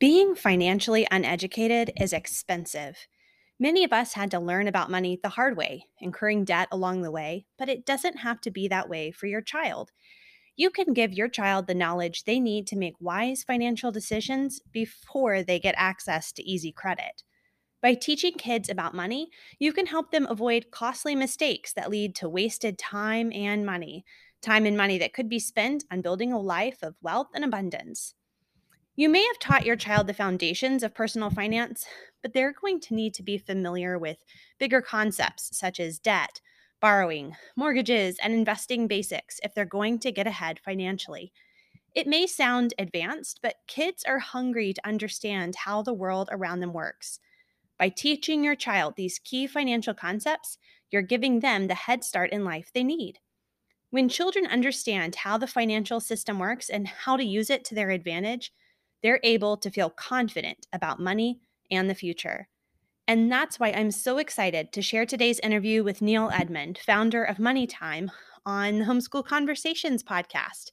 Being financially uneducated is expensive. Many of us had to learn about money the hard way, incurring debt along the way, but it doesn't have to be that way for your child. You can give your child the knowledge they need to make wise financial decisions before they get access to easy credit. By teaching kids about money, you can help them avoid costly mistakes that lead to wasted time and money, time and money that could be spent on building a life of wealth and abundance. You may have taught your child the foundations of personal finance, but they're going to need to be familiar with bigger concepts such as debt, borrowing, mortgages, and investing basics if they're going to get ahead financially. It may sound advanced, but kids are hungry to understand how the world around them works. By teaching your child these key financial concepts, you're giving them the head start in life they need. When children understand how the financial system works and how to use it to their advantage, they're able to feel confident about money and the future. And that's why I'm so excited to share today's interview with Neil Edmond, founder of Moneytime, on the Homeschool Conversations podcast.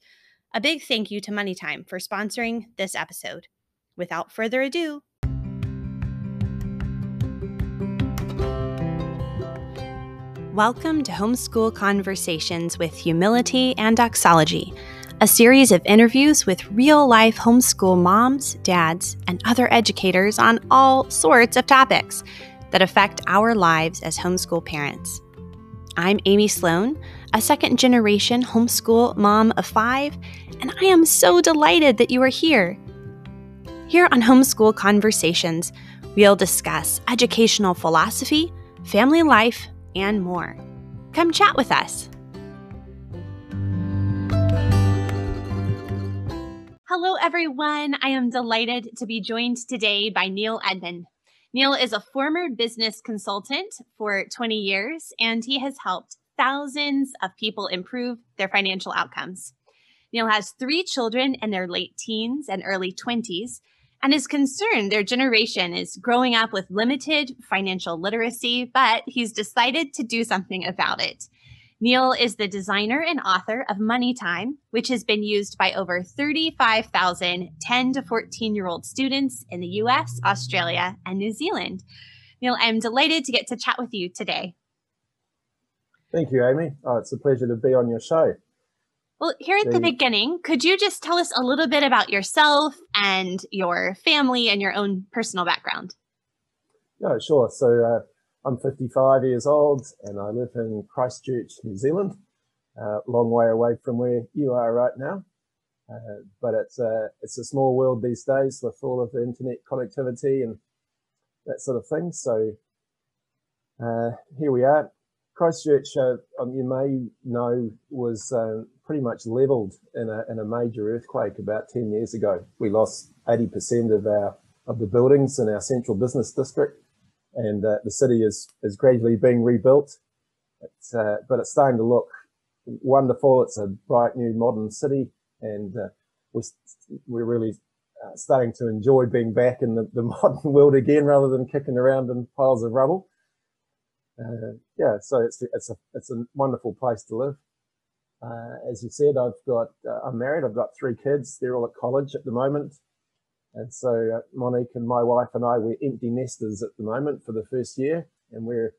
A big thank you to Moneytime for sponsoring this episode. Without further ado, Welcome to Homeschool Conversations with Humility and Doxology, a series of interviews with real life homeschool moms, dads, and other educators on all sorts of topics that affect our lives as homeschool parents. I'm Amy Sloan, a second generation homeschool mom of five, and I am so delighted that you are here. Here on Homeschool Conversations, we'll discuss educational philosophy, family life, and more. Come chat with us. Hello, everyone. I am delighted to be joined today by Neil Edmond. Neil is a former business consultant for 20 years, and he has helped thousands of people improve their financial outcomes. Neil has three children in their late teens and early 20s, and is concerned their generation is growing up with limited financial literacy, but he's decided to do something about it. Neil is the designer and author of Money Time, which has been used by over 35,000 10 to 14 year old students in the US, Australia, and New Zealand. Neil, I'm delighted to get to chat with you today. Thank you, Amy. Oh, it's a pleasure to be on your show. Well, here at the beginning, could you just tell us a little bit about yourself and your family and your own personal background? Yeah, sure. So uh, I'm 55 years old and I live in Christchurch, New Zealand, a uh, long way away from where you are right now. Uh, but it's a, it's a small world these days with all of the internet connectivity and that sort of thing. So uh, here we are. Christchurch, uh, um, you may know, was uh, pretty much leveled in a, in a major earthquake about 10 years ago. We lost 80% of our of the buildings in our central business district, and uh, the city is is gradually being rebuilt. It's, uh, but it's starting to look wonderful. It's a bright new modern city, and uh, we're we're really uh, starting to enjoy being back in the, the modern world again, rather than kicking around in piles of rubble uh, yeah, so it's it's a it's a wonderful place to live. Uh, as you said, I've got I'm married. I've got three kids. They're all at college at the moment, and so uh, Monique and my wife and I we're empty nesters at the moment for the first year, and we're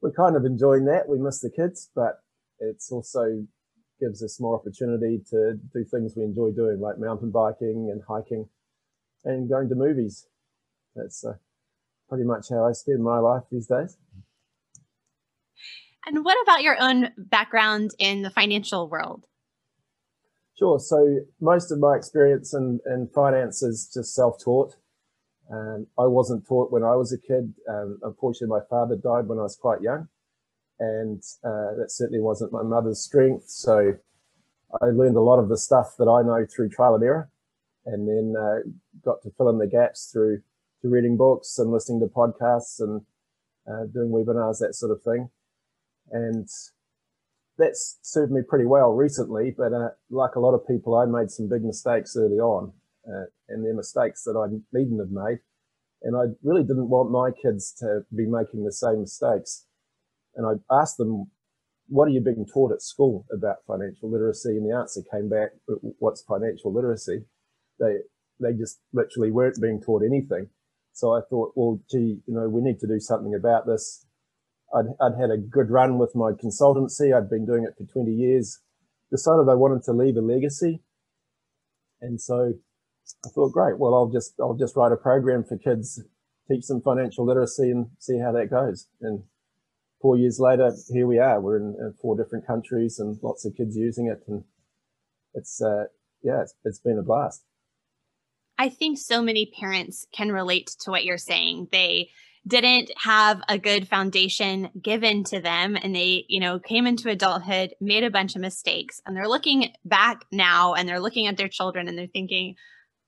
we're kind of enjoying that. We miss the kids, but it's also gives us more opportunity to do things we enjoy doing, like mountain biking and hiking, and going to movies. That's uh, pretty much how I spend my life these days. And what about your own background in the financial world? Sure. So most of my experience in, in finance is just self-taught. Um, I wasn't taught when I was a kid. Um, unfortunately, my father died when I was quite young, and uh, that certainly wasn't my mother's strength. So I learned a lot of the stuff that I know through trial and error, and then uh, got to fill in the gaps through to reading books and listening to podcasts and uh, doing webinars, that sort of thing and that's served me pretty well recently. But uh, like a lot of people, I made some big mistakes early on, uh, and they're mistakes that I needn't have made. And I really didn't want my kids to be making the same mistakes. And I asked them, "What are you being taught at school about financial literacy?" And the answer came back, "What's financial literacy?" They they just literally weren't being taught anything. So I thought, well, gee, you know, we need to do something about this. I'd, I'd had a good run with my consultancy. I'd been doing it for 20 years. Decided I wanted to leave a legacy. And so I thought, great, well, I'll just, I'll just write a program for kids, teach them financial literacy and see how that goes. And four years later, here we are. We're in, in four different countries and lots of kids using it. And it's, uh, yeah, it's, it's been a blast. I think so many parents can relate to what you're saying. They didn't have a good foundation given to them and they, you know, came into adulthood, made a bunch of mistakes, and they're looking back now and they're looking at their children and they're thinking,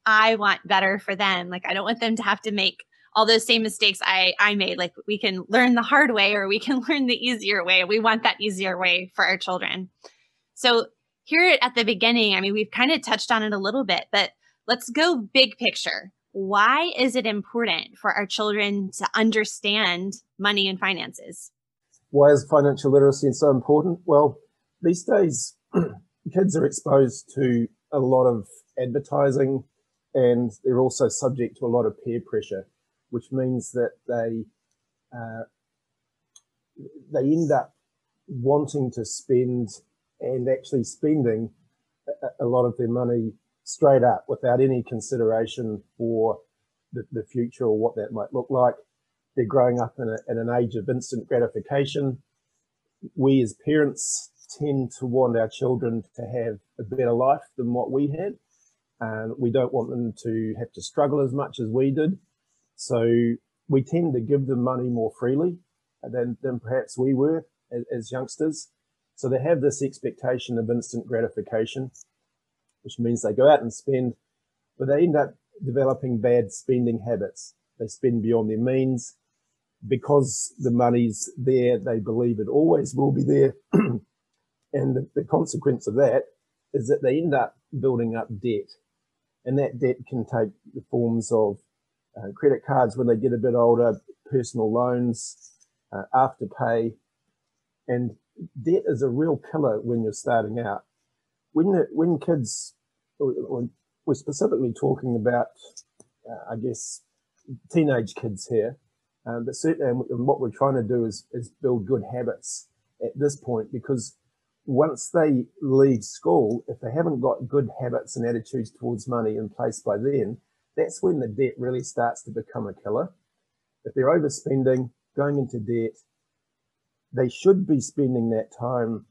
I want better for them. Like I don't want them to have to make all those same mistakes I I made. Like we can learn the hard way or we can learn the easier way. We want that easier way for our children. So here at the beginning, I mean, we've kind of touched on it a little bit, but let's go big picture. Why is it important for our children to understand money and finances? Why is financial literacy so important? Well, these days, kids are exposed to a lot of advertising and they're also subject to a lot of peer pressure, which means that they uh, they end up wanting to spend and actually spending a, a lot of their money straight up without any consideration for the, the future or what that might look like. They're growing up in, a, in an age of instant gratification. We as parents tend to want our children to have a better life than what we had. And we don't want them to have to struggle as much as we did. So we tend to give them money more freely than, than perhaps we were as, as youngsters. So they have this expectation of instant gratification, which means they go out and spend, but they end up developing bad spending habits. They spend beyond their means because the money's there. They believe it always will be there. and the, the consequence of that is that they end up building up debt. And that debt can take the forms of uh, credit cards when they get a bit older, personal loans, uh, afterpay, and debt is a real killer when you're starting out. When when kids, we're specifically talking about, uh, I guess, teenage kids here, um, but certainly and what we're trying to do is, is build good habits at this point because once they leave school, if they haven't got good habits and attitudes towards money in place by then, that's when the debt really starts to become a killer. If they're overspending, going into debt, they should be spending that time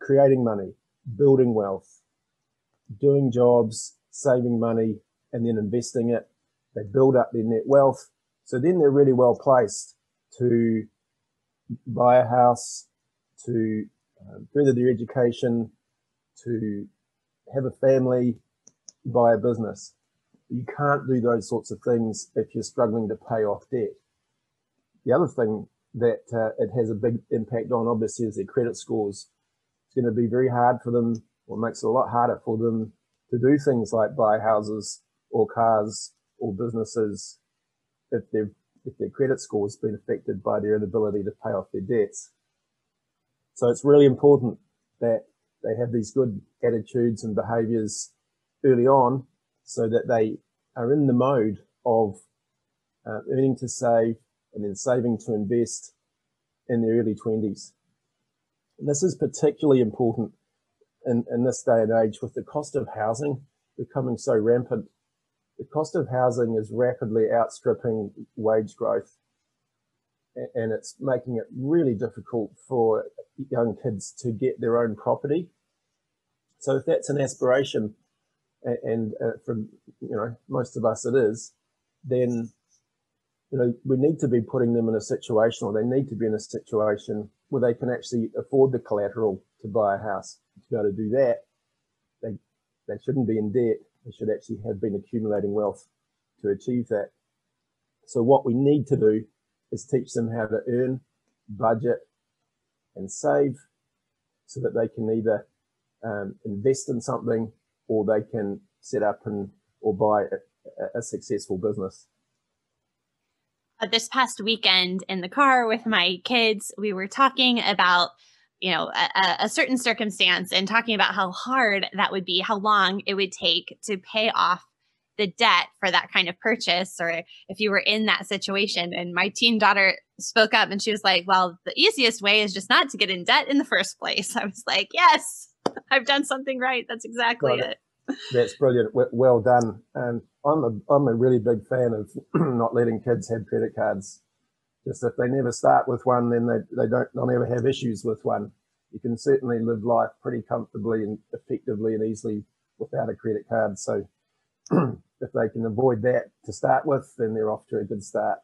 creating money, building wealth, doing jobs, saving money, and then investing it. They build up their net wealth. So then they're really well placed to buy a house, to um, further their education, to have a family, buy a business. You can't do those sorts of things if you're struggling to pay off debt. The other thing that uh, it has a big impact on obviously is their credit scores. It's going to be very hard for them, or makes it a lot harder for them to do things like buy houses or cars or businesses if they've if their credit score has been affected by their inability to pay off their debts. So it's really important that they have these good attitudes and behaviors early on so that they are in the mode of uh, earning to save and then saving to invest in their early 20s. And this is particularly important in, in this day and age with the cost of housing becoming so rampant. The cost of housing is rapidly outstripping wage growth and it's making it really difficult for young kids to get their own property. So if that's an aspiration, and, uh, for you know most of us it is, then you know, we need to be putting them in a situation or they need to be in a situation where they can actually afford the collateral to buy a house. To be able to do that, they, they shouldn't be in debt. They should actually have been accumulating wealth to achieve that. So what we need to do is teach them how to earn, budget and save so that they can either um, invest in something or they can set up and or buy a, a successful business. This past weekend in the car with my kids, we were talking about you know a, a, certain circumstance and talking about how hard that would be how long it would take to pay off the debt for that kind of purchase or if you were in that situation. And my teen daughter spoke up and she was like, Well, the easiest way is just not to get in debt in the first place. I was like, Yes, I've done something right. That's exactly it. it. That's brilliant. Well done. And I'm a, I'm a really big fan of not letting kids have credit cards. Just if they never start with one, then they, they don't, they'll never have issues with one. You can certainly live life pretty comfortably and effectively and easily without a credit card. So if they can avoid that to start with, then they're off to a good start.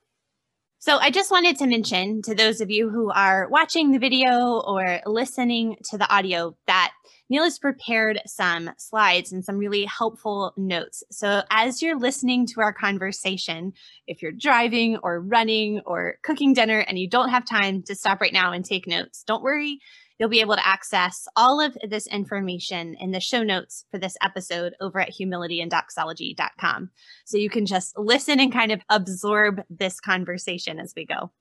So I just wanted to mention to those of you who are watching the video or listening to the audio that Neil has prepared some slides and some really helpful notes. So as you're listening to our conversation, if you're driving or running or cooking dinner and you don't have time to stop right now and take notes, don't worry. You'll be able to access all of this information in the show notes for this episode over at humilityanddoxology.com. So you can just listen and kind of absorb this conversation as we go.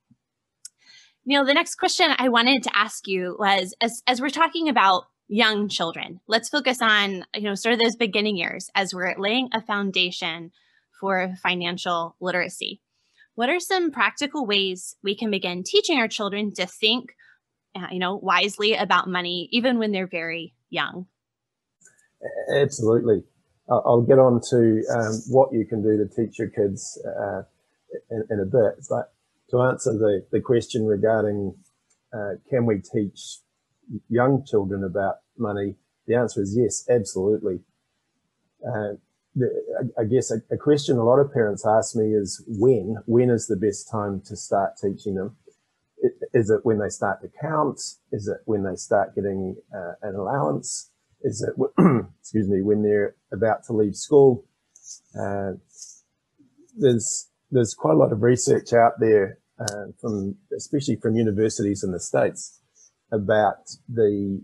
Neil, the next question I wanted to ask you was as, as we're talking about young children, let's focus on, you know, sort of those beginning years as we're laying a foundation for financial literacy. What are some practical ways we can begin teaching our children to think you know, wisely about money, even when they're very young. Absolutely. I'll get on to um, what you can do to teach your kids uh, in, in, a bit. But to answer the, the question regarding uh, can we teach young children about money, the answer is yes, absolutely. Uh, the, I guess a, a, question a lot of parents ask me is when? When is the best time to start teaching them? Is it when they start to count? Is it when they start getting uh, an allowance? Is it, excuse me, when they're about to leave school? Uh, there's there's quite a lot of research out there uh, from, especially from universities in the states, about the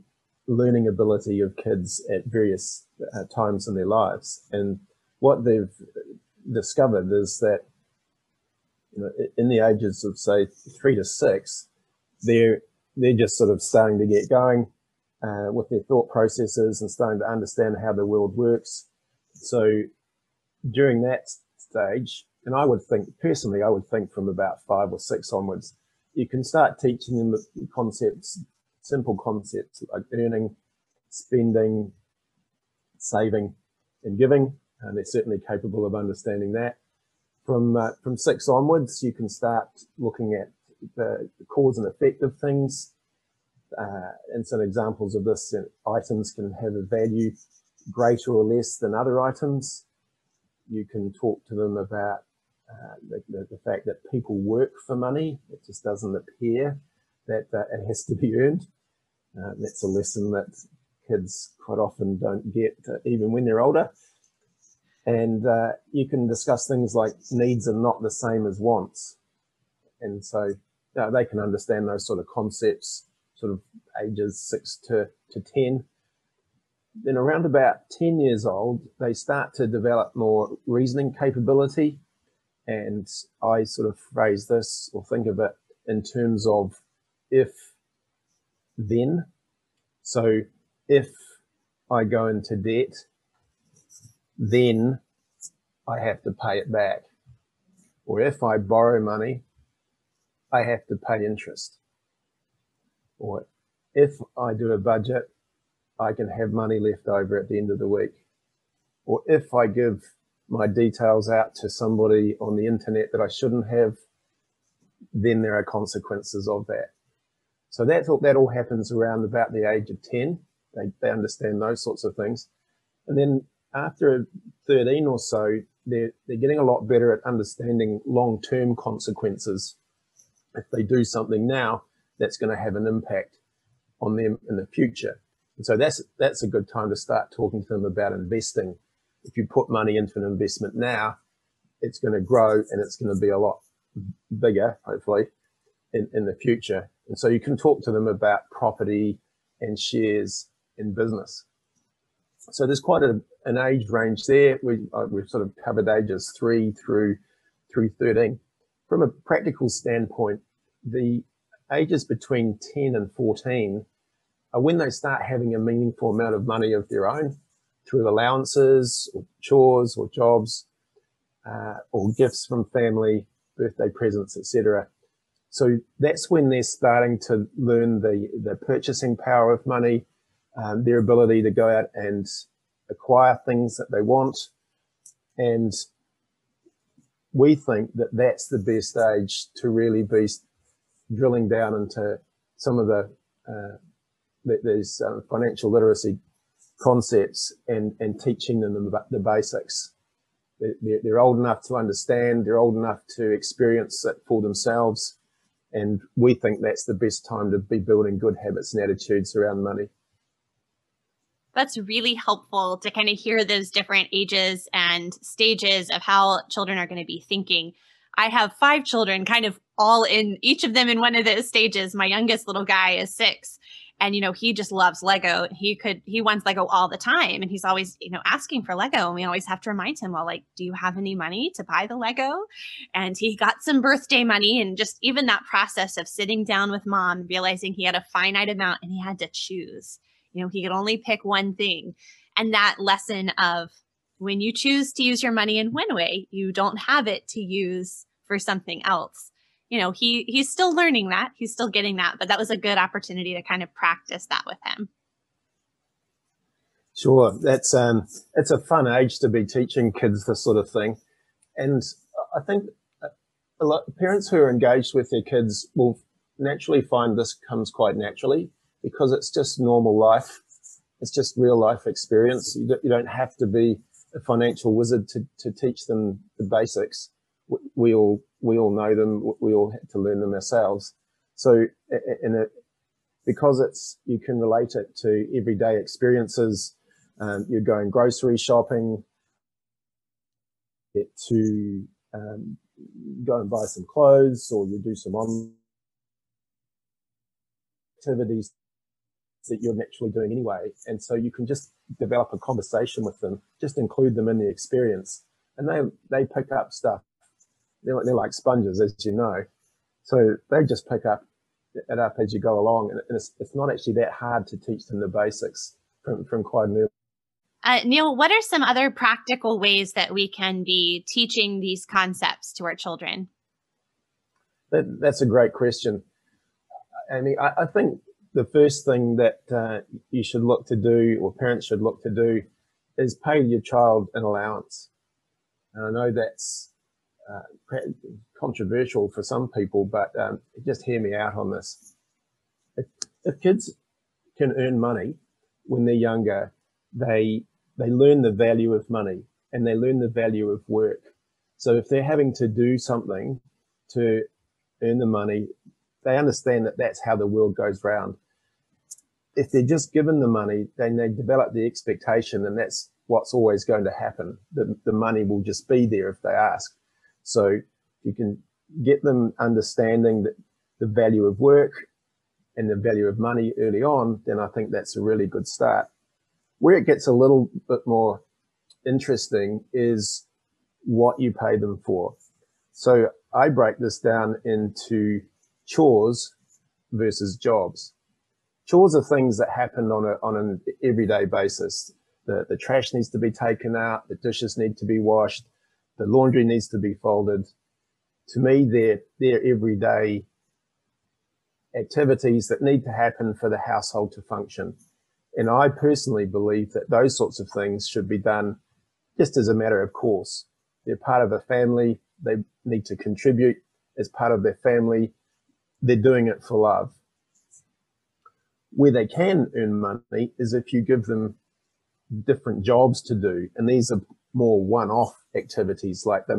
learning ability of kids at various uh, times in their lives. And what they've discovered is that you know, in the ages of say three to six, they're they're just sort of starting to get going uh, with their thought processes and starting to understand how the world works. So during that stage, and I would think personally, I would think from about five or six onwards, you can start teaching them the concepts, simple concepts like earning, spending, saving, and giving. And they're certainly capable of understanding that. From uh, from six onwards, you can start looking at the, the cause and effect of things. Uh, and some examples of this, uh, items can have a value greater or less than other items. You can talk to them about uh, the, the, fact that people work for money. It just doesn't appear that uh, it has to be earned. Uh, that's a lesson that kids quite often don't get uh, even when they're older. And you can discuss things like needs are not the same as wants. And so uh, they can understand those sort of concepts, sort of ages six to, to 10. Then around about 10 years old, they start to develop more reasoning capability. And I sort of phrase this or think of it in terms of if then. So if I go into debt, then I have to pay it back. Or if I borrow money, I have to pay interest. Or if I do a budget, I can have money left over at the end of the week. Or if I give my details out to somebody on the internet that I shouldn't have, then there are consequences of that. So that all, that all happens around about the age of 10. They, they understand those sorts of things. And then after 13 or so, they're, they're getting a lot better at understanding long-term consequences if they do something now, that's going to have an impact on them in the future. And so that's, that's a good time to start talking to them about investing. If you put money into an investment now, it's going to grow and it's going to be a lot bigger, hopefully, in, in the future. And so you can talk to them about property and shares in business. So there's quite a, an age range there. We, uh, we've sort of covered ages three through through 13. From a practical standpoint, the ages between 10 and 14 are when they start having a meaningful amount of money of their own through allowances or chores or jobs. uh, or gifts from family, birthday presents, etc. So that's when they're starting to learn the, the purchasing power of money, um, their ability to go out and acquire things that they want. And we think that that's the best age to really be drilling down into some of the, uh, these uh, financial literacy concepts and, and teaching them the, the basics. They're, they're old enough to understand, they're old enough to experience it for themselves. And we think that's the best time to be building good habits and attitudes around money. That's really helpful to kind of hear those different ages and stages of how children are going to be thinking. I have five children, kind of all in each of them in one of those stages. My youngest little guy is six and you know he just loves lego he could he wants lego all the time and he's always you know asking for lego and we always have to remind him well like do you have any money to buy the lego and he got some birthday money and just even that process of sitting down with mom realizing he had a finite amount and he had to choose you know he could only pick one thing. And that lesson of when you choose to use your money in one way you don't have it to use for something else. You know, he he's still learning that. He's still getting that, but that was a good opportunity to kind of practice that with him. Sure, that's um, it's a fun age to be teaching kids this sort of thing, and I think a lot of parents who are engaged with their kids will naturally find this comes quite naturally because it's just normal life. It's just real life experience. You don't, you don't have to be a financial wizard to, to teach them the basics. We all we all know them. We all had to learn them ourselves. So in it, because it's, you can relate it to everyday experiences. Um, you're going grocery shopping, get to um, go and buy some clothes or you do some on activities that you're naturally doing anyway. And so you can just develop a conversation with them, just include them in the experience and they, they pick up stuff they're, they're like sponges, as you know. So they just pick up it up as you go along, and it's, it's not actually that hard to teach them the basics from from quite an early. Uh, Neil, what are some other practical ways that we can be teaching these concepts to our children? That, that's a great question. I mean, I, I think the first thing that uh, you should look to do, or parents should look to do, is pay your child an allowance. And I know that's uh, controversial for some people, but um, just hear me out on this. If, if, kids can earn money when they're younger, they they learn the value of money and they learn the value of work. So if they're having to do something to earn the money, they understand that that's how the world goes round. If they're just given the money, then they develop the expectation, and that's what's always going to happen. The, the money will just be there if they ask. So if you can get them understanding that the value of work and the value of money early on, then I think that's a really good start. Where it gets a little bit more interesting is what you pay them for. So I break this down into chores versus jobs. Chores are things that happen on a, on an everyday basis. The, the trash needs to be taken out. The dishes need to be washed the laundry needs to be folded. To me, they're, they're everyday activities that need to happen for the household to function. And I personally believe that those sorts of things should be done just as a matter of course. They're part of a family. They need to contribute as part of their family. They're doing it for love. Where they can earn money is if you give them different jobs to do. And these are more one-off activities, like they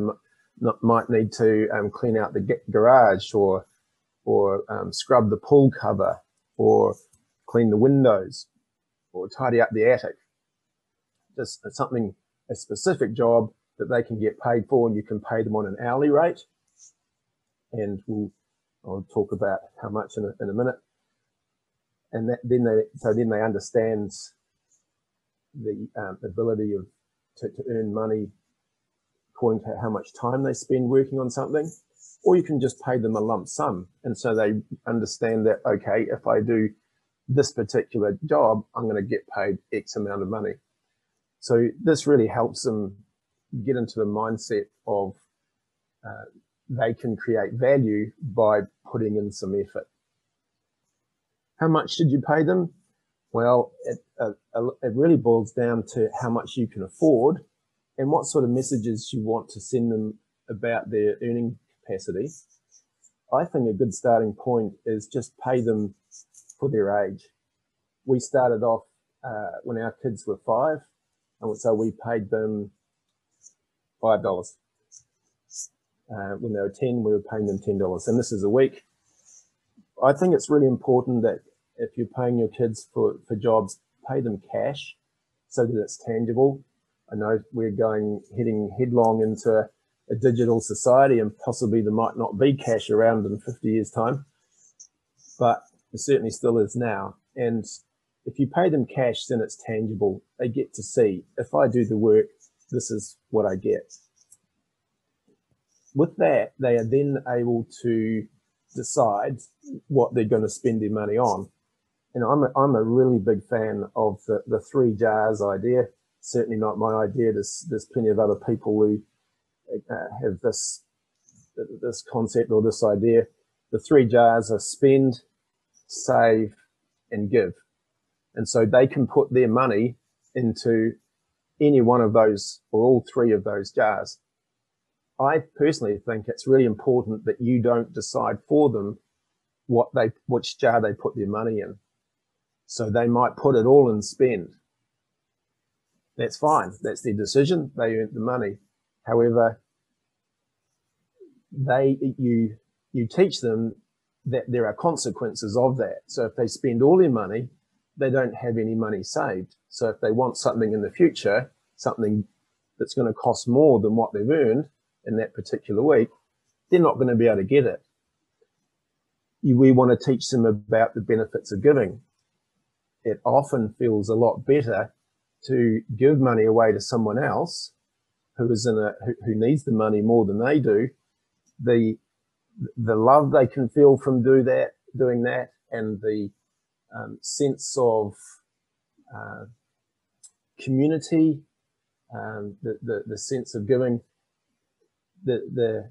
might need to um, clean out the garage or or um, scrub the pool cover or clean the windows or tidy up the attic. Just something, a specific job that they can get paid for and you can pay them on an hourly rate. And we'll, I'll talk about how much in a, in a minute. And that, then they, so then they understand the um, ability of to, to earn money according to how much time they spend working on something, or you can just pay them a lump sum. And so they understand that, okay, if I do this particular job, I'm going to get paid X amount of money. So this really helps them get into the mindset of uh, they can create value by putting in some effort. How much should you pay them? Well, it, uh, it really boils down to how much you can afford and what sort of messages you want to send them about their earning capacity. I think a good starting point is just pay them for their age. We started off uh, when our kids were five, and so we paid them five dollars. Uh, when they were ten, we were paying them ten dollars, and this is a week. I think it's really important that if you're paying your kids for, for jobs, pay them cash so that it's tangible. I know we're going heading headlong into a digital society and possibly there might not be cash around in 50 years time, but it certainly still is now. And if you pay them cash, then it's tangible. They get to see if I do the work, this is what I get. With that, they are then able to decide what they're going to spend their money on And I'm a, I'm a really big fan of the, the three jars idea. Certainly not my idea. There's, there's plenty of other people who uh, have this, this concept or this idea. The three jars are spend, save, and give. And so they can put their money into any one of those or all three of those jars. I personally think it's really important that you don't decide for them what they, which jar they put their money in. So they might put it all in spend. That's fine. That's their decision. They earned the money. However, they, you, you teach them that there are consequences of that. So if they spend all their money, they don't have any money saved. So if they want something in the future, something that's going to cost more than what they've earned in that particular week, they're not going to be able to get it. We want to teach them about the benefits of giving it often feels a lot better to give money away to someone else who is in a who, who needs the money more than they do. The the love they can feel from do that doing that and the um, sense of uh, community, um, the, the, the sense of giving, the the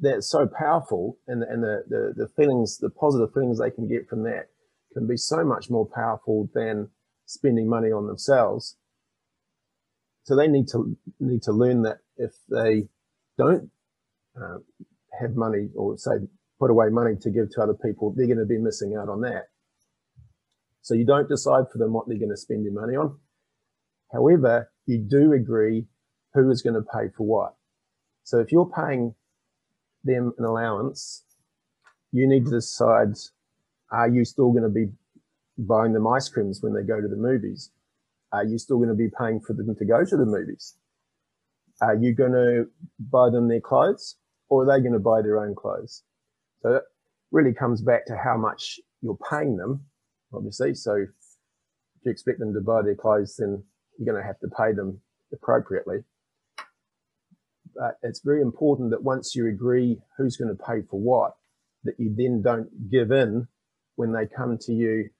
that's so powerful, and and the, the the feelings, the positive feelings they can get from that can be so much more powerful than spending money on themselves. So they need to need to learn that if they don't uh, have money or say put away money to give to other people, they're going to be missing out on that. So you don't decide for them what they're going to spend their money on. However, you do agree who is going to pay for what. So if you're paying them an allowance, you need to decide are you still going to be buying them ice creams when they go to the movies? Are you still going to be paying for them to go to the movies? Are you going to buy them their clothes or are they going to buy their own clothes? So it really comes back to how much you're paying them, obviously. So if you expect them to buy their clothes, then you're going to have to pay them appropriately. But it's very important that once you agree who's going to pay for what, that you then don't give in when they come to you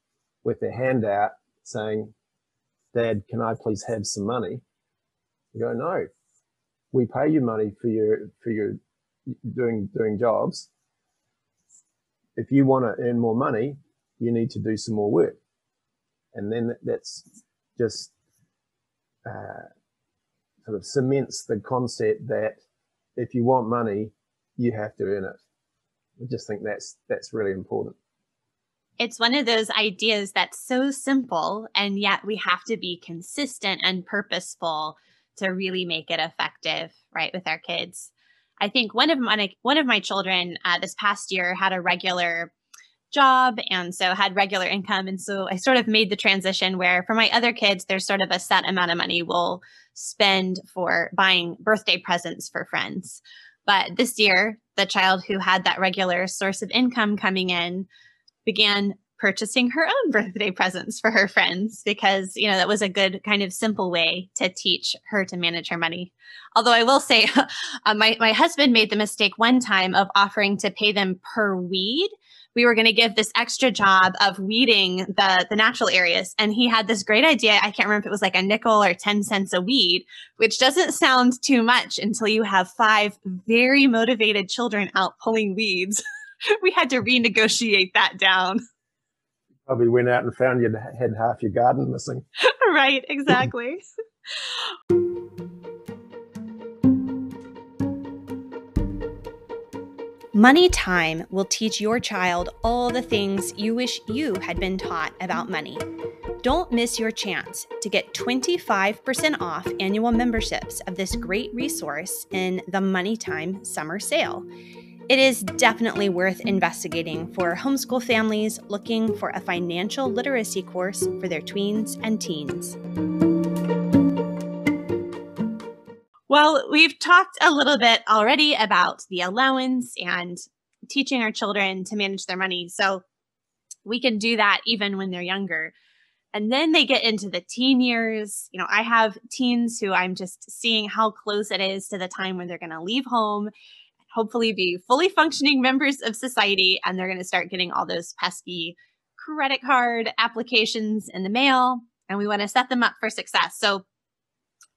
with their hand out saying, Dad, can I please have some money? You go, no, we pay you money for your, for your doing, doing jobs. If you want to earn more money, you need to do some more work. And then that's just, uh, sort of cements the concept that if you want money, you have to earn it. I just think that's, that's really important it's one of those ideas that's so simple and yet we have to be consistent and purposeful to really make it effective right with our kids i think one of my one of my children uh, this past year had a regular job and so had regular income and so i sort of made the transition where for my other kids there's sort of a set amount of money we'll spend for buying birthday presents for friends. But this year the child who had that regular source of income coming in began purchasing her own birthday presents for her friends because you know that was a good kind of simple way to teach her to manage her money. Although i will say uh, my, my husband made the mistake one time of offering to pay them per weed we were going to give this extra job of weeding the the natural areas. And he had this great idea. I can't remember if it was like a nickel or 10 cents a weed which doesn't sound too much until you have five very motivated children out pulling weeds. We had to renegotiate that down. Probably went out and found you had half your garden missing. Right exactly Money Time will teach your child all the things you wish you had been taught about money. Don't miss your chance to get 25% off annual memberships of this great resource in the Money Time Summer Sale. It is definitely worth investigating for homeschool families looking for a financial literacy course for their tweens and teens. Well, we've talked a little bit already about the allowance and teaching our children to manage their money. So we can do that even when they're younger. And then they get into the teen years. You know, I have teens who I'm just seeing how close it is to the time when they're going to leave home, hopefully be fully functioning members of society, and they're going to start getting all those pesky credit card applications in the mail. And we want to set them up for success. So,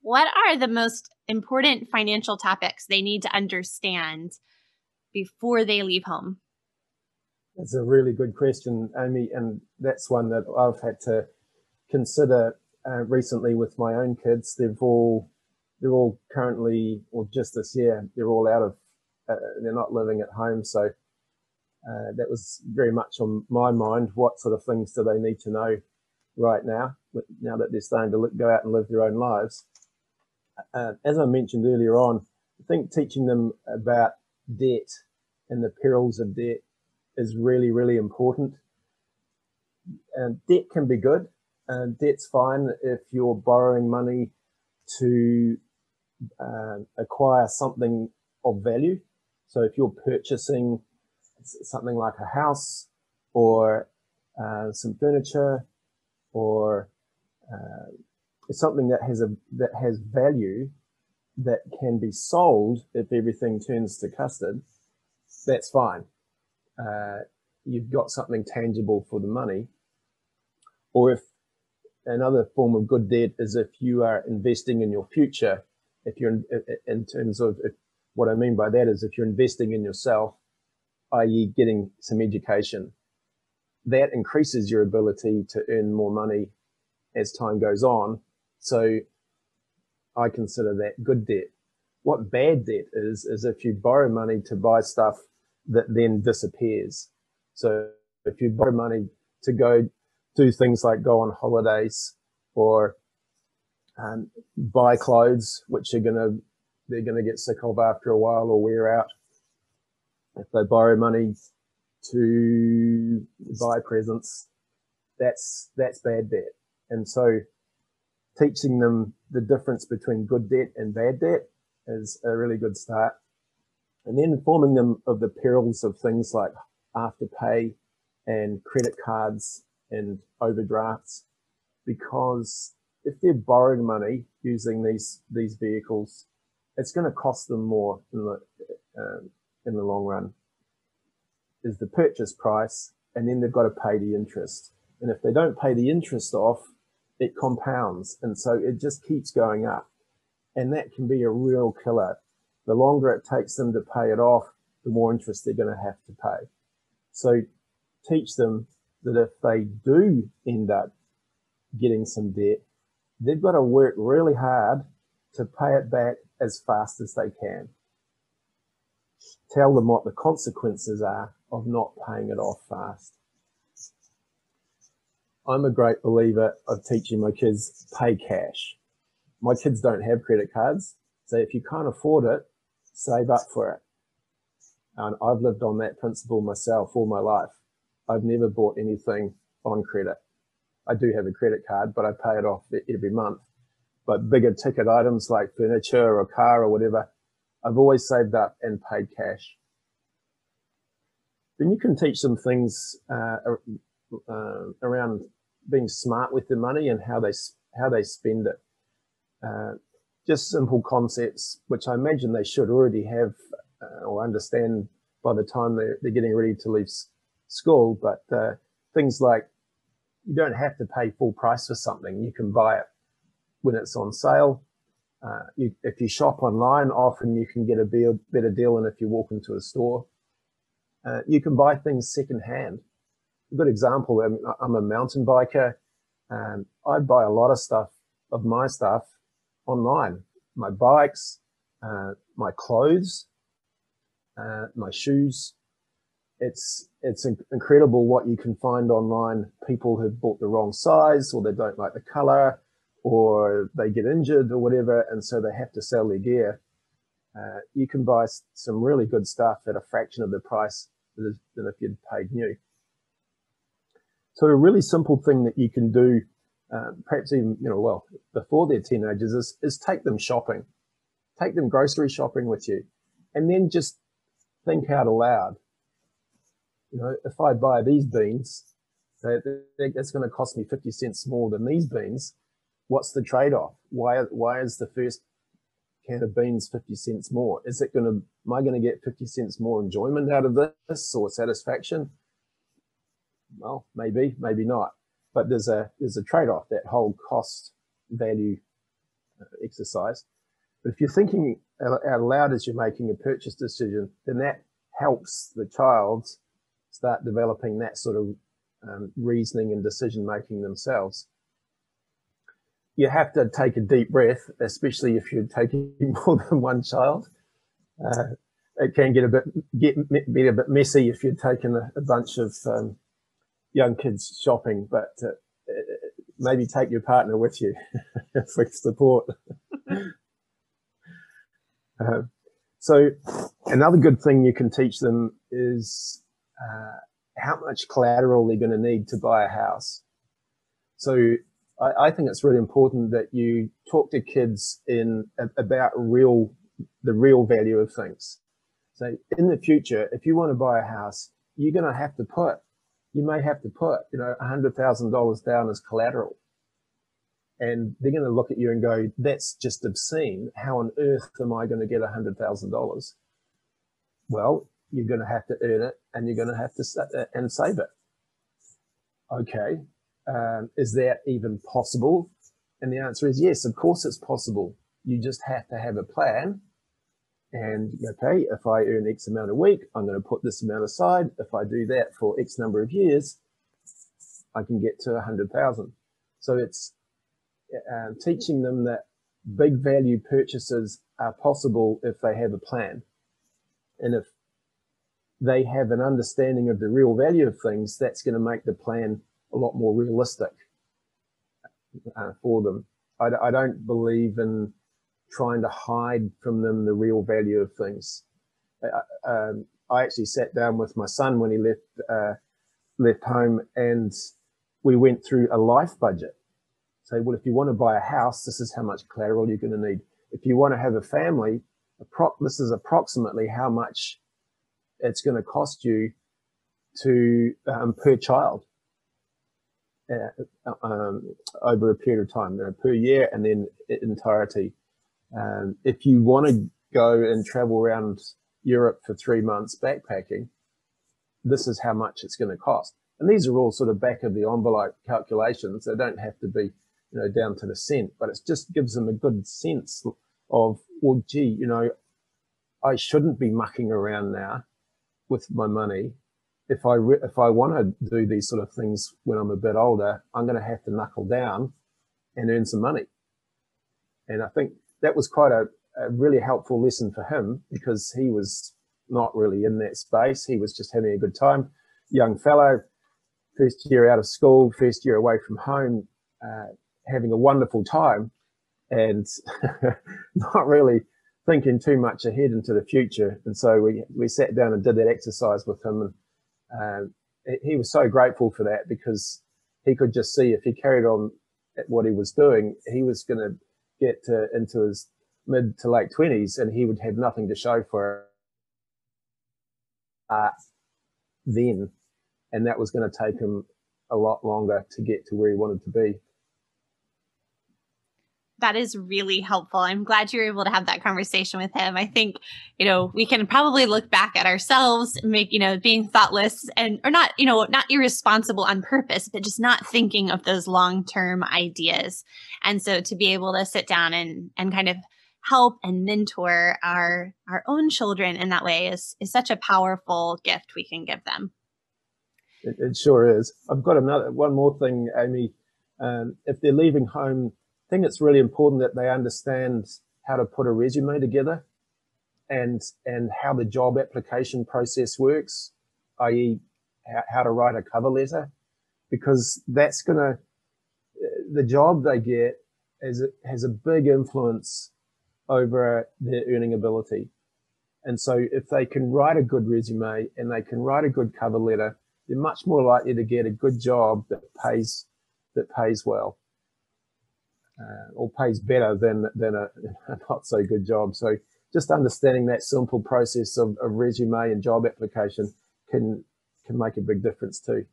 what are the most important financial topics they need to understand before they leave home? That's a really good question, Amy, and that's one that I've had to consider uh, recently with my own kids. They've all they're all currently, or just this year, they're all out of, uh, they're not living at home. So uh, that was very much on my mind. What sort of things do they need to know right now, now that they're starting to go out and live their own lives? Uh, as I mentioned earlier on, I think teaching them about debt and the perils of debt is really, really important. And debt can be good. and debt's fine if you're borrowing money to uh, acquire something of value. So if you're purchasing something like a house or uh, some furniture or uh, something that has a that has value that can be sold if everything turns to custard, that's fine. Uh, you've got something tangible for the money. Or if another form of good debt is if you are investing in your future, if you're in, in terms of if, what I mean by that is if you're investing in yourself, i.e., getting some education, that increases your ability to earn more money as time goes on so I consider that good debt. What bad debt is, is if you borrow money to buy stuff that then disappears. So if you borrow money to go do things like go on holidays or um, buy clothes, which are going to, they're going to get sick of after a while or wear out. If they borrow money to buy presents, that's, that's bad debt. And so teaching them the difference between good debt and bad debt is a really good start. And then informing them of the perils of things like afterpay and credit cards and overdrafts, because if they're borrowing money using these these vehicles, it's going to cost them more in the um, in the long run. Is the purchase price, and then they've got to pay the interest. And if they don't pay the interest off, it compounds. And so it just keeps going up. And that can be a real killer. The longer it takes them to pay it off, the more interest they're going to have to pay. So teach them that if they do end up getting some debt, they've got to work really hard to pay it back as fast as they can. Tell them what the consequences are of not paying it off fast. I'm a great believer of teaching my kids pay cash. My kids don't have credit cards. So if you can't afford it, save up for it. And I've lived on that principle myself all my life. I've never bought anything on credit. I do have a credit card, but I pay it off every month. But bigger ticket items like furniture or car or whatever, I've always saved up and paid cash. Then you can teach them things uh, uh, around being smart with the money and how they how they spend it. Uh, just simple concepts, which I imagine they should already have uh, or understand by the time they're, they're getting ready to leave school, but uh, things like you don't have to pay full price for something. You can buy it when it's on sale. Uh, you, if you shop online, often you can get a be- better deal than if you walk into a store. Uh, you can buy things secondhand. A good example, I'm, I'm a mountain biker. Um, I buy a lot of stuff of my stuff online. My bikes, uh, my clothes, uh, my shoes. It's it's incredible what you can find online. People have bought the wrong size, or they don't like the color, or they get injured, or whatever, and so they have to sell their gear. Uh, you can buy some really good stuff at a fraction of the price than if you'd paid new. So a really simple thing that you can do, uh, perhaps even you know, well, before they're teenagers, is is take them shopping, take them grocery shopping with you, and then just think out aloud. You know, if I buy these beans, that's going to cost me 50 cents more than these beans. What's the trade off? Why, why is the first can of beans 50 cents more? Is it going to, am I going to get 50 cents more enjoyment out of this or satisfaction? Well, maybe, maybe not. But there's a, there's a trade off, that whole cost value uh, exercise. But if you're thinking out loud as you're making a purchase decision, then that helps the child start developing that sort of um, reasoning and decision making themselves. You have to take a deep breath, especially if you're taking more than one child. Uh, it can get a bit get be a bit messy if you're taking a, a bunch of um, young kids shopping, but uh, maybe take your partner with you for support. Uh, so another good thing you can teach them is uh, how much collateral they're going to need to buy a house. So I, I, think it's really important that you talk to kids in about real the real value of things. So in the future, if you want to buy a house, you're going to have to put you may have to put you know a hundred thousand dollars down as collateral and they're going to look at you and go, that's just obscene. How on earth am I going to get $100,000? Well, you're going to have to earn it and you're going to have to uh, and save it. Okay. Um, is that even possible? And the answer is yes, of course it's possible. You just have to have a plan. And okay, if I earn X amount a week, I'm going to put this amount aside. If I do that for X number of years, I can get to hundred thousand. So it's uh, teaching them that big value purchases are possible if they have a plan. And if they have an understanding of the real value of things, that's going to make the plan a lot more realistic uh, for them. I, I, don't believe in trying to hide from them the real value of things. I, um, I actually sat down with my son when he left uh, left home, and we went through a life budget say, well, if you want to buy a house, this is how much collateral you're going to need. If you want to have a family, this is approximately how much it's going to cost you to um, per child uh, um, over a period of time, you know, per year, and then entirety. Um, if you want to go and travel around Europe for three months backpacking, this is how much it's going to cost. And these are all sort of back of the envelope calculations. They don't have to be you know, down to the cent, but it just gives them a good sense of, well, gee, you know, I shouldn't be mucking around now with my money. If I re- if I want to do these sort of things when I'm a bit older, I'm going to have to knuckle down and earn some money. And I think that was quite a, a really helpful lesson for him because he was not really in that space. He was just having a good time, young fellow, first year out of school, first year away from home, uh, having a wonderful time and not really thinking too much ahead into the future. And so we, we sat down and did that exercise with him. And uh, he was so grateful for that because he could just see if he carried on at what he was doing, he was going to get to, into his mid to late 20s and he would have nothing to show for uh, then. And that was going to take him a lot longer to get to where he wanted to be. That is really helpful. I'm glad you were able to have that conversation with him. I think, you know, we can probably look back at ourselves and make, you know, being thoughtless and, or not, you know, not irresponsible on purpose, but just not thinking of those long term ideas. And so to be able to sit down and, and kind of help and mentor our, our own children in that way is, is such a powerful gift we can give them. It, it sure is. I've got another, one more thing, Amy. Um, if they're leaving home think it's really important that they understand how to put a resume together and and how the job application process works, i.e., how, to write a cover letter, because that's going to the job they get is has a big influence over their earning ability. And so if they can write a good resume and they can write a good cover letter, they're much more likely to get a good job that pays that pays well uh, or pays better than than a, a, not so good job. So just understanding that simple process of, resume and job application can can make a big difference too.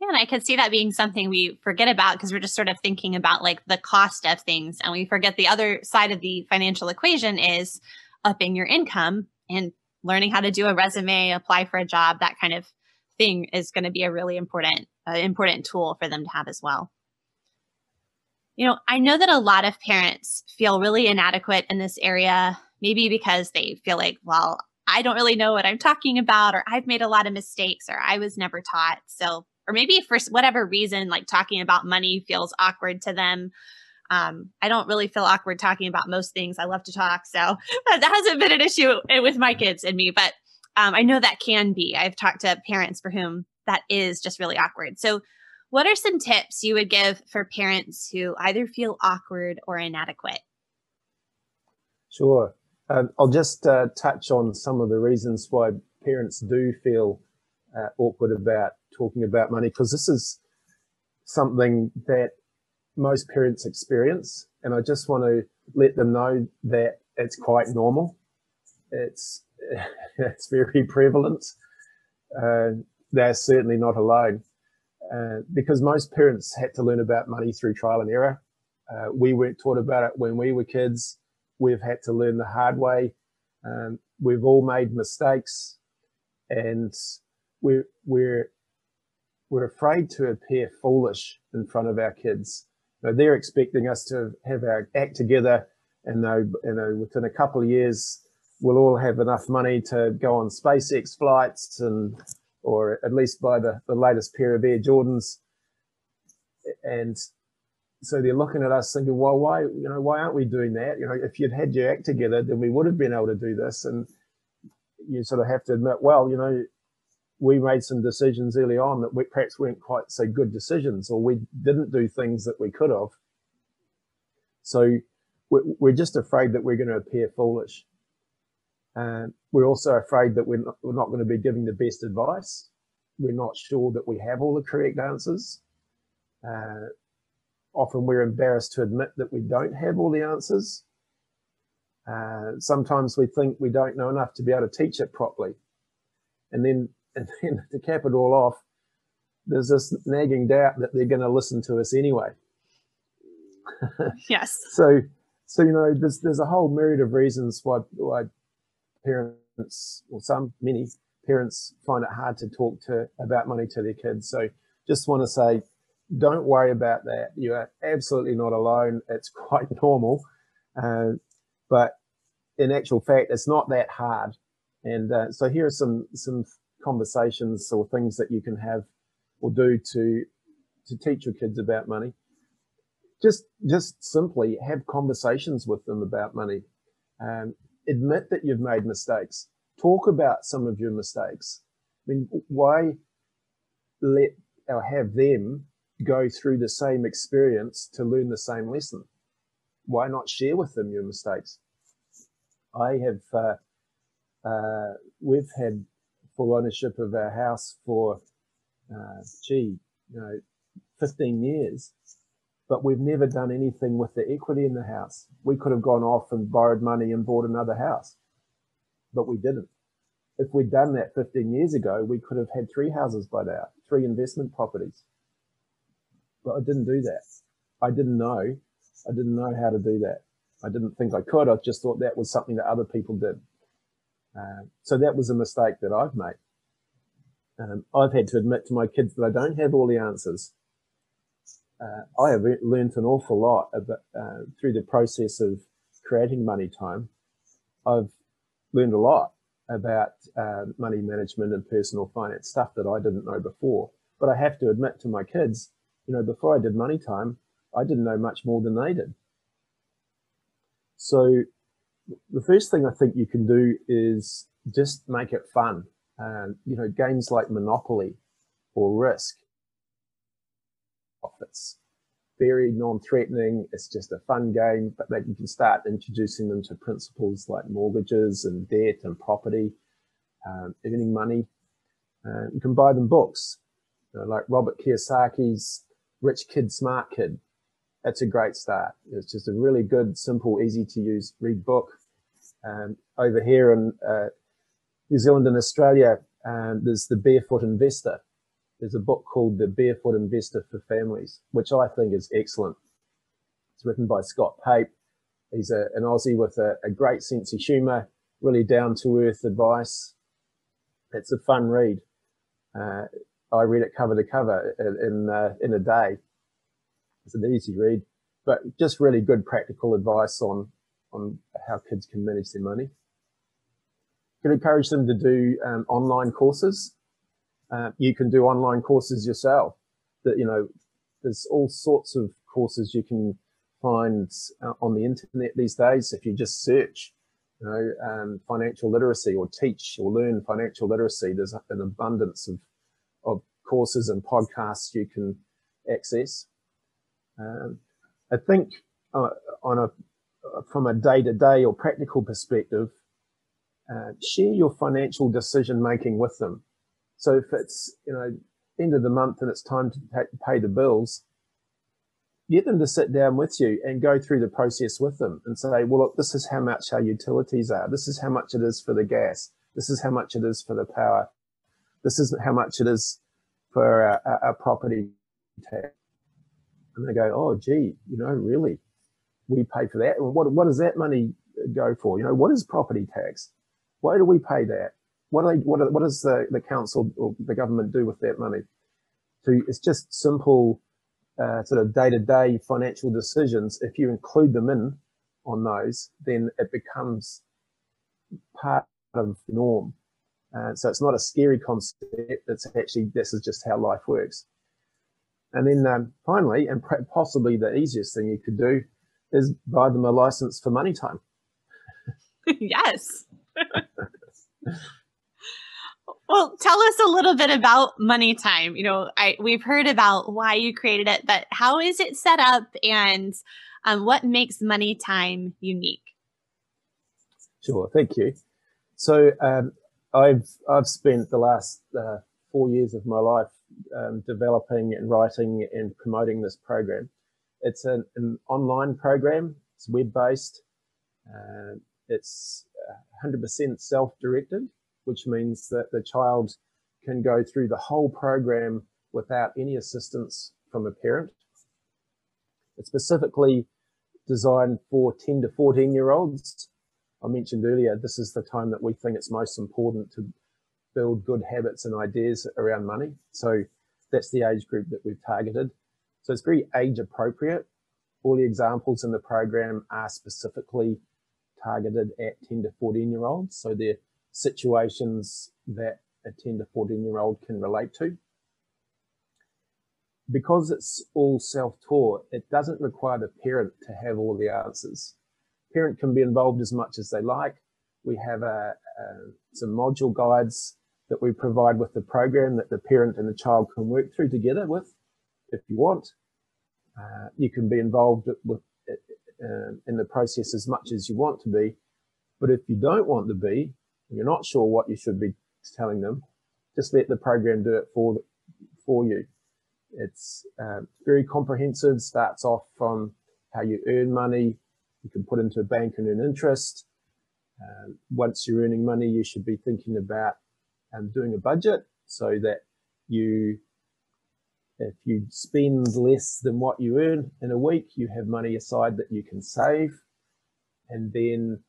Yeah, and I could see that being something we forget about because we're just sort of thinking about like the cost of things, and we forget the other side of the financial equation is upping your income and learning how to do a resume, apply for a job, that kind of thing is going to be a really important uh, important tool for them to have as well. You know, I know that a lot of parents feel really inadequate in this area, maybe because they feel like, well, I don't really know what I'm talking about, or I've made a lot of mistakes, or I was never taught. So, or maybe for whatever reason, like talking about money feels awkward to them. Um, I don't really feel awkward talking about most things. I love to talk. So that hasn't been an issue with my kids and me, but um, I know that can be. I've talked to parents for whom that is just really awkward. So, what are some tips you would give for parents who either feel awkward or inadequate? Sure. Um, I'll just uh, touch on some of the reasons why parents do feel uh, awkward about talking about money, because this is something that most parents experience. And I just want to let them know that it's quite normal. It's, it's very prevalent. Uh, they're certainly not alone. Uh, because most parents had to learn about money through trial and error. Uh, we weren't taught about it when we were kids. We've had to learn the hard way. Um, we've all made mistakes, and we're we're we're afraid to appear foolish in front of our kids. You know, they're expecting us to have our act together, and you know, within a couple of years, we'll all have enough money to go on SpaceX flights and or at least by the, the latest pair of Air Jordans. And so they're looking at us thinking, well, why, you know, why aren't we doing that? You know, if you'd had your act together, then we would have been able to do this. And you sort of have to admit, well, you know, we made some decisions early on that we perhaps weren't quite so good decisions, or we didn't do things that we could have. So we're just afraid that we're going to appear foolish. And we're also afraid that we're not, we're not going to be giving the best advice. We're not sure that we have all the correct answers. Uh, often we're embarrassed to admit that we don't have all the answers. Uh, sometimes we think we don't know enough to be able to teach it properly. And then, and then to cap it all off, there's this nagging doubt that they're going to listen to us anyway. yes. so, so you know, there's there's a whole myriad of reasons why why parents, or some, many parents find it hard to talk to about money to their kids. So just want to say, don't worry about that. You are absolutely not alone. It's quite normal. Uh, but in actual fact, it's not that hard. And uh, so here are some, some conversations or things that you can have or do to, to teach your kids about money. Just, just simply have conversations with them about money. Um, admit that you've made mistakes. Talk about some of your mistakes. I mean, why let or have them go through the same experience to learn the same lesson? Why not share with them your mistakes? I have, uh, uh, we've had full ownership of our house for, uh, gee, you know, 15 years but we've never done anything with the equity in the house. We could have gone off and borrowed money and bought another house, but we didn't. If we'd done that 15 years ago, we could have had three houses by now, three investment properties. But I didn't do that. I didn't know I didn't know how to do that. I didn't think I could. I just thought that was something that other people did. Uh, so that was a mistake that I've made. Um, I've had to admit to my kids that I don't have all the answers. Uh, I have learned an awful lot about, uh, through the process of creating Money Time. I've learned a lot about uh, money management and personal finance stuff that I didn't know before. But I have to admit to my kids, you know, before I did Money Time, I didn't know much more than they did. So the first thing I think you can do is just make it fun. You know, games like Monopoly or Risk, it's very non-threatening. It's just a fun game, but that you can start introducing them to principles like mortgages and debt and property, um, earning money. Uh, you can buy them books, you know, like Robert Kiyosaki's Rich Kid, Smart Kid. That's a great start. It's just a really good, simple, easy to use read book. Um, over here in uh, New Zealand and Australia, um, there's the Barefoot Investor there's a book called The Barefoot Investor for Families, which I think is excellent. It's written by Scott Pape. He's a, an Aussie with a, a great sense of humour, really down to earth advice. It's a fun read. Uh, I read it cover to cover in uh, in a day. It's an easy read, but just really good practical advice on on how kids can manage their money. Can encourage them to do um, online courses uh, you can do online courses yourself. That you know, there's all sorts of courses you can find uh, on the internet these days. If you just search, you know, um, financial literacy or teach or learn financial literacy, there's an abundance of of courses and podcasts you can access. Um, I think uh, on a from a day to day or practical perspective, uh, share your financial decision making with them. So if it's, you know, end of the month and it's time to pay the bills, get them to sit down with you and go through the process with them and say, well, look, this is how much our utilities are. This is how much it is for the gas. This is how much it is for the power. This is how much it is for our, our property tax. And they go, oh, gee, you know, really, we pay for that. What, what does that money go for? You know, what is property tax? Why do we pay that? What do they, what, what does the, the council or the government do with that money? So it's just simple, uh, sort of day to day financial decisions. If you include them in on those, then it becomes part of the norm. Uh, so it's not a scary concept. It's actually, this is just how life works. And then um, finally, and possibly the easiest thing you could do is buy them a license for money time. yes. Well, tell us a little bit about Money Time. You know, I we've heard about why you created it, but how is it set up, and um, what makes Money Time unique? Sure, thank you. So um, I've I've spent the last uh, four years of my life um, developing and writing and promoting this program. It's an, an online program. It's web based. Uh, it's 100% uh, self-directed which means that the child can go through the whole program without any assistance from a parent. It's specifically designed for 10 to 14 year olds. I mentioned earlier, this is the time that we think it's most important to build good habits and ideas around money. So that's the age group that we've targeted. So it's very age appropriate. All the examples in the program are specifically targeted at 10 to 14 year olds. So they're situations that a 10 to 14 year old can relate to. Because it's all self-taught, it doesn't require the parent to have all the answers. Parent can be involved as much as they like. We have a, a, some module guides that we provide with the program that the parent and the child can work through together with if you want. Uh, you can be involved with uh, in the process as much as you want to be. But if you don't want to be, you're not sure what you should be telling them, just let the program do it for for you. It's uh, very comprehensive. Starts off from how you earn money. You can put into a bank and earn interest. Um, once you're earning money, you should be thinking about um, doing a budget so that you If you spend less than what you earn in a week, you have money aside that you can save. And then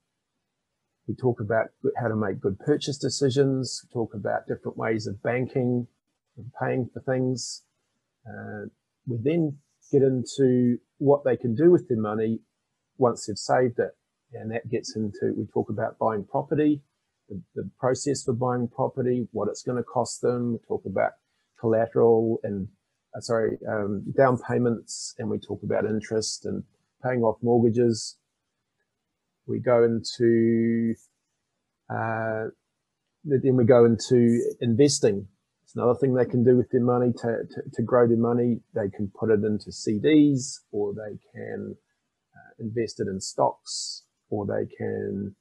we talk about how to make good purchase decisions, we talk about different ways of banking and paying for things. Uh, we then get into what they can do with their money once they've saved it. And that gets into, we talk about buying property, the, the process for buying property, what it's going to cost them. We talk about collateral and, uh, sorry, um, down payments, and we talk about interest and paying off mortgages. We go into, uh, then we go into investing. It's another thing they can do with their money to, to, to grow their money. They can put it into CDs or they can uh, invest it in stocks or they can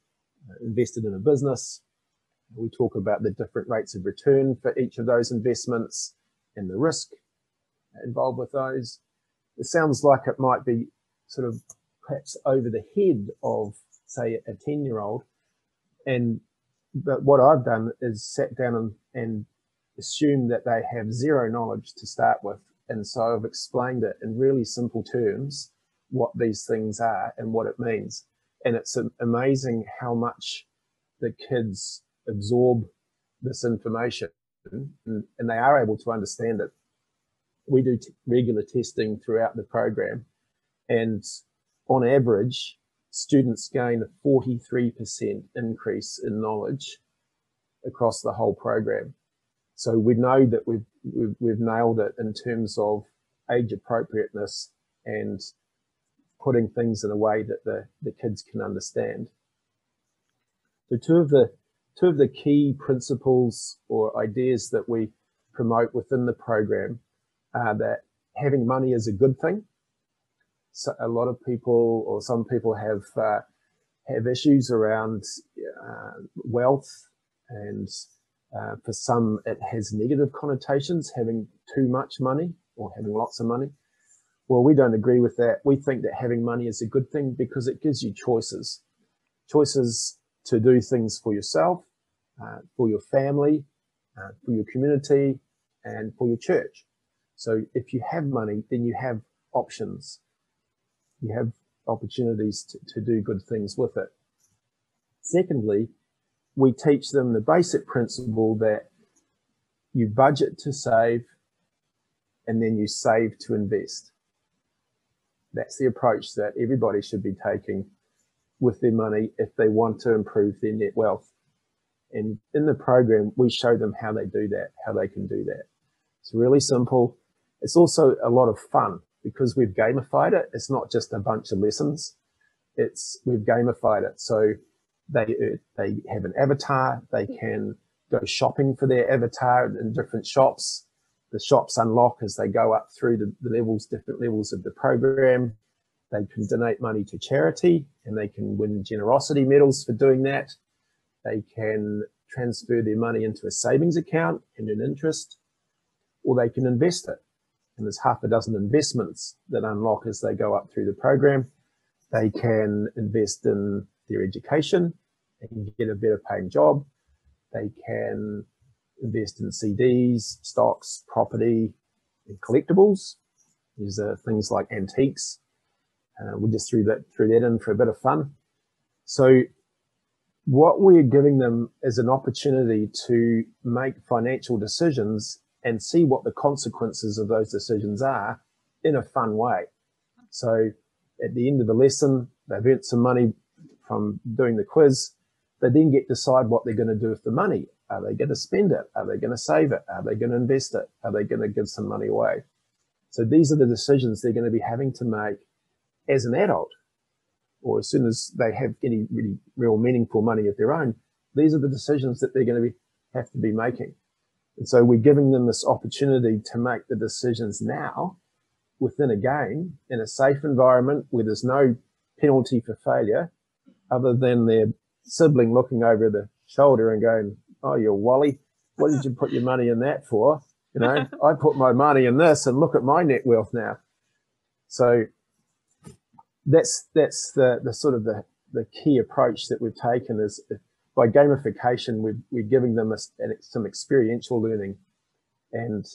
uh, invest it in a business. We talk about the different rates of return for each of those investments and the risk involved with those. It sounds like it might be sort of perhaps over the head of, say, a 10 year old. And, but what I've done is sat down and, and assumed that they have zero knowledge to start with. And so I've explained it in really simple terms, what these things are and what it means. And it's amazing how much the kids absorb this information and, and they are able to understand it. We do regular testing throughout the program and on average, students gain a 43% increase in knowledge across the whole program. So we know that we've, we've, we've nailed it in terms of age appropriateness and putting things in a way that the, the kids can understand. So two of the two of the key principles or ideas that we promote within the program are that having money is a good thing. A lot of people or some people have uh, have issues around uh, wealth and uh, for some it has negative connotations having too much money or having lots of money. Well, we don't agree with that. We think that having money is a good thing because it gives you choices, choices to do things for yourself, uh, for your family, uh, for your community, and for your church. So if you have money, then you have options. You have opportunities to, to do good things with it. Secondly, we teach them the basic principle that you budget to save and then you save to invest. That's the approach that everybody should be taking with their money if they want to improve their net wealth. And in the program, we show them how they do that, how they can do that. It's really simple. It's also a lot of fun because we've gamified it. It's not just a bunch of lessons. It's, we've gamified it. So they, uh, they have an avatar. They can go shopping for their avatar in different shops. The shops unlock as they go up through the, the levels, different levels of the program. They can donate money to charity and they can win generosity medals for doing that. They can transfer their money into a savings account and an interest, or they can invest it. And there's half a dozen investments that unlock as they go up through the program. They can invest in their education and get a better paying job. They can invest in CDs, stocks, property, and collectibles. These are things like antiques. Uh, we just threw that threw that in for a bit of fun. So what we're giving them is an opportunity to make financial decisions and see what the consequences of those decisions are in a fun way. So at the end of the lesson, they've earned some money from doing the quiz. They then get to decide what they're going to do with the money. Are they going to spend it? Are they going to save it? Are they going to invest it? Are they going to give some money away? So these are the decisions they're going to be having to make as an adult or as soon as they have any really real meaningful money of their own, these are the decisions that they're going to be, have to be making. And so we're giving them this opportunity to make the decisions now within a game in a safe environment where there's no penalty for failure other than their sibling looking over the shoulder and going, Oh, you're Wally, what did you put your money in that for? You know, I put my money in this and look at my net wealth now. So that's that's the the sort of the the key approach that we've taken is by gamification we're, we're giving them a, some experiential learning and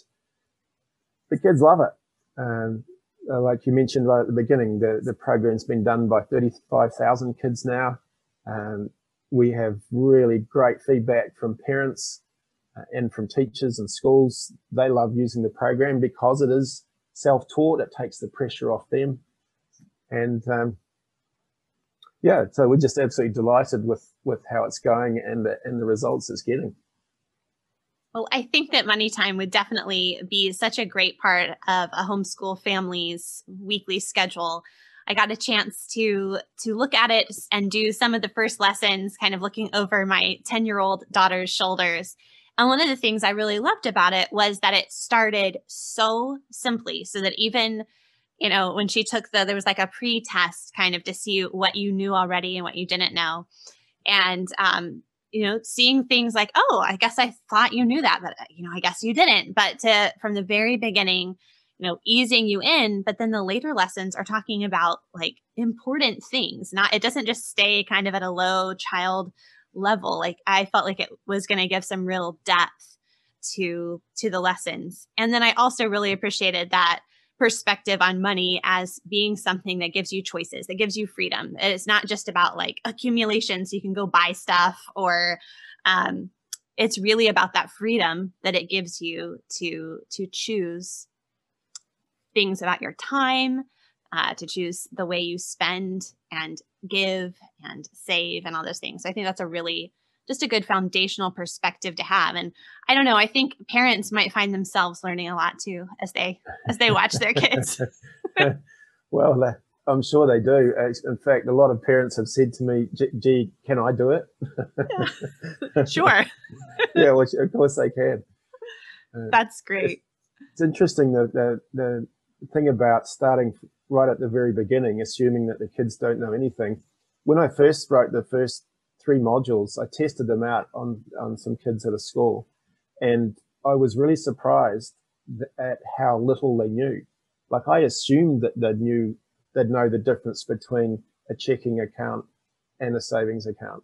the kids love it. Um, uh, like you mentioned right at the beginning, the, the program's been done by 35,000 kids now. Um, we have really great feedback from parents uh, and from teachers and schools. They love using the program because it is self-taught. It takes the pressure off them. And um, yeah, so we're just absolutely delighted with, with how it's going and the, and the results it's getting. Well, I think that money time would definitely be such a great part of a homeschool family's weekly schedule. I got a chance to to look at it and do some of the first lessons, kind of looking over my 10-year-old daughter's shoulders. And one of the things I really loved about it was that it started so simply so that even you know, when she took the there was like a pre-test kind of to see what you knew already and what you didn't know. And um you know, seeing things like, oh, I guess I thought you knew that, but you know, I guess you didn't. But to from the very beginning, you know, easing you in, but then the later lessons are talking about like important things. Not it doesn't just stay kind of at a low child level. Like I felt like it was going to give some real depth to to the lessons. And then I also really appreciated that perspective on money as being something that gives you choices, that gives you freedom. It's not just about like accumulation so you can go buy stuff or um, it's really about that freedom that it gives you to to choose things about your time, uh, to choose the way you spend and give and save and all those things. So I think that's a really just a good foundational perspective to have. And I don't know, I think parents might find themselves learning a lot too as they as they watch their kids. well, I'm sure they do. In fact, a lot of parents have said to me, "Gee, can I do it?" yeah. Sure. yeah, which of course they can. Uh, That's great. It's, it's interesting the, the the thing about starting right at the very beginning, assuming that the kids don't know anything. When I first wrote the first three modules. I tested them out on, on some kids at a school and I was really surprised at how little they knew. Like I assumed that they knew, they'd know the difference between a checking account and a savings account.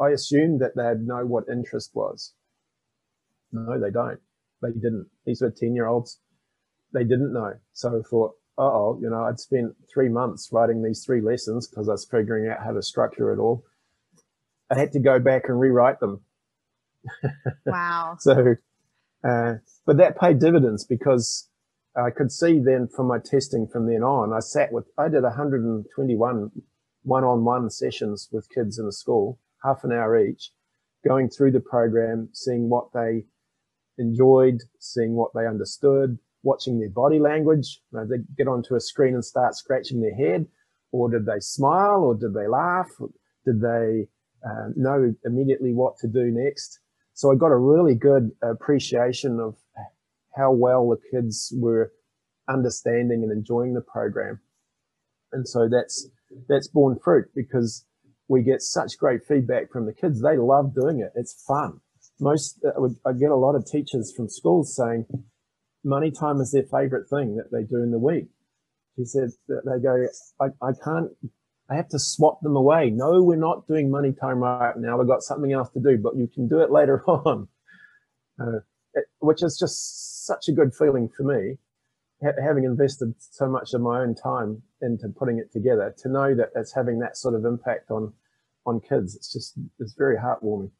I assumed that they'd know what interest was. No, they don't. They didn't. These were 10 year olds. They didn't know. So I thought, oh, you know, I'd spent three months writing these three lessons because I was figuring out how to structure it all. I had to go back and rewrite them. Wow. so, uh, but that paid dividends because I could see then from my testing from then on, I sat with, I did 121 one-on-one sessions with kids in the school, half an hour each, going through the program, seeing what they enjoyed, seeing what they understood, watching their body language. You know, they get onto a screen and start scratching their head, or did they smile, or did they laugh? Did they uh, know immediately what to do next. So I got a really good appreciation of how well the kids were understanding and enjoying the program. And so that's, that's borne fruit because we get such great feedback from the kids. They love doing it. It's fun. Most, uh, I get a lot of teachers from schools saying money time is their favorite thing that they do in the week. She said that they go, I, I can't I have to swap them away. No, we're not doing money time right now. We've got something else to do, but you can do it later on, uh, it, which is just such a good feeling for me, ha- having invested so much of my own time into putting it together. To know that it's having that sort of impact on on kids, it's just it's very heartwarming.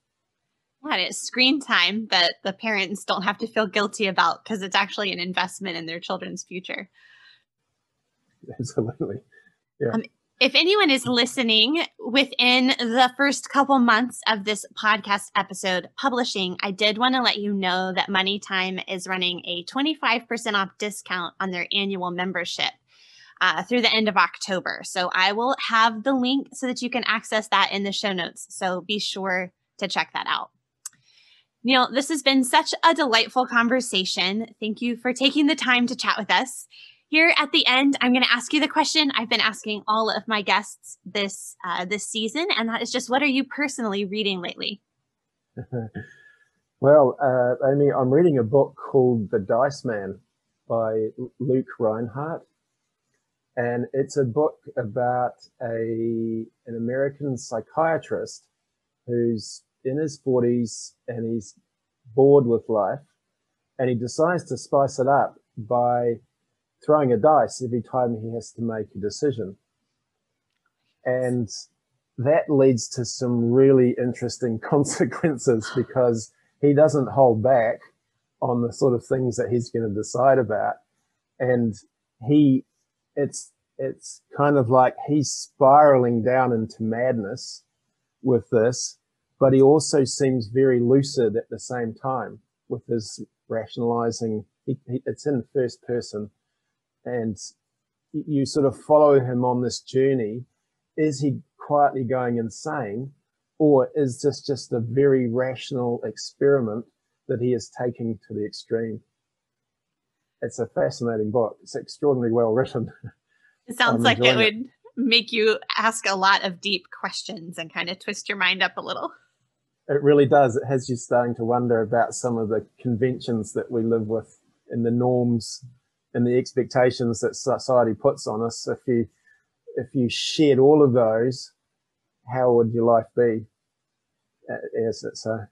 Yeah, it's screen time that the parents don't have to feel guilty about because it's actually an investment in their children's future. Absolutely. Yeah. Um, if anyone is listening within the first couple months of this podcast episode publishing, I did want to let you know that Money Time is running a 25% off discount on their annual membership. Uh, through the end of October. So I will have the link so that you can access that in the show notes. So be sure to check that out. Neil, this has been such a delightful conversation. Thank you for taking the time to chat with us. Here at the end, I'm going to ask you the question I've been asking all of my guests this uh, this season, and that is just, what are you personally reading lately? well, uh, Amy, I'm reading a book called The Dice Man by Luke Rhinehart, and it's a book about a an American psychiatrist who's in his 40s and he's bored with life, and he decides to spice it up by throwing a dice every time he has to make a decision. And that leads to some really interesting consequences because he doesn't hold back on the sort of things that he's going to decide about. And he, it's, it's kind of like he's spiraling down into madness with this, but he also seems very lucid at the same time with his rationalizing. He, he, it's in first person and you sort of follow him on this journey. Is he quietly going insane or is this just a very rational experiment that he is taking to the extreme? It's a fascinating book. It's extraordinarily well written. It sounds like it would make you ask a lot of deep questions and kind of twist your mind up a little. It really does. It has you starting to wonder about some of the conventions that we live with and the norms and the expectations that society puts on us. If you if you shed all of those, how would your life be? Yes, it's a,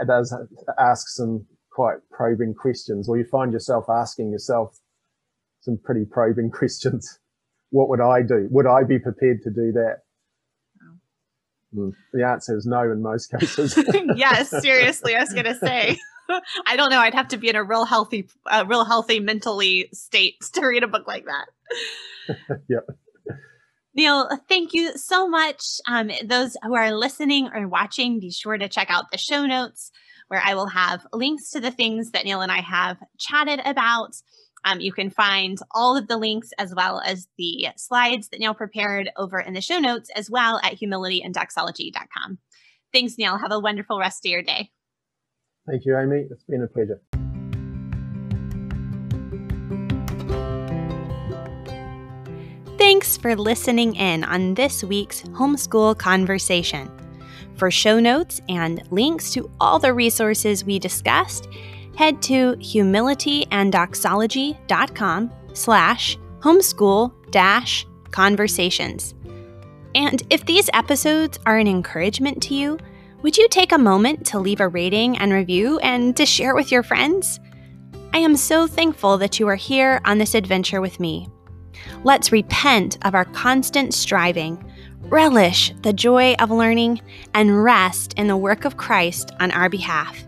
it does ask some quite probing questions, or you find yourself asking yourself some pretty probing questions. What would I do? Would I be prepared to do that? Mm. The answer is no in most cases. yes, seriously, I was going to say. I don't know. I'd have to be in a real healthy, uh, real healthy mentally state to read a book like that. yep. Neil, thank you so much. Um, those who are listening or watching, be sure to check out the show notes where I will have links to the things that Neil and I have chatted about. Um, you can find all of the links as well as the slides that Neil prepared over in the show notes as well at humilityanddoxology.com. Thanks, Neil. Have a wonderful rest of your day. Thank you, Amy. It's been a pleasure. Thanks for listening in on this week's Homeschool Conversation. For show notes and links to all the resources we discussed, head to humilityanddoxology.com slash homeschool dash conversations. And if these episodes are an encouragement to you, would you take a moment to leave a rating and review and to share it with your friends? I am so thankful that you are here on this adventure with me. Let's repent of our constant striving, relish the joy of learning, and rest in the work of Christ on our behalf.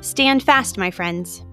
Stand fast, my friends.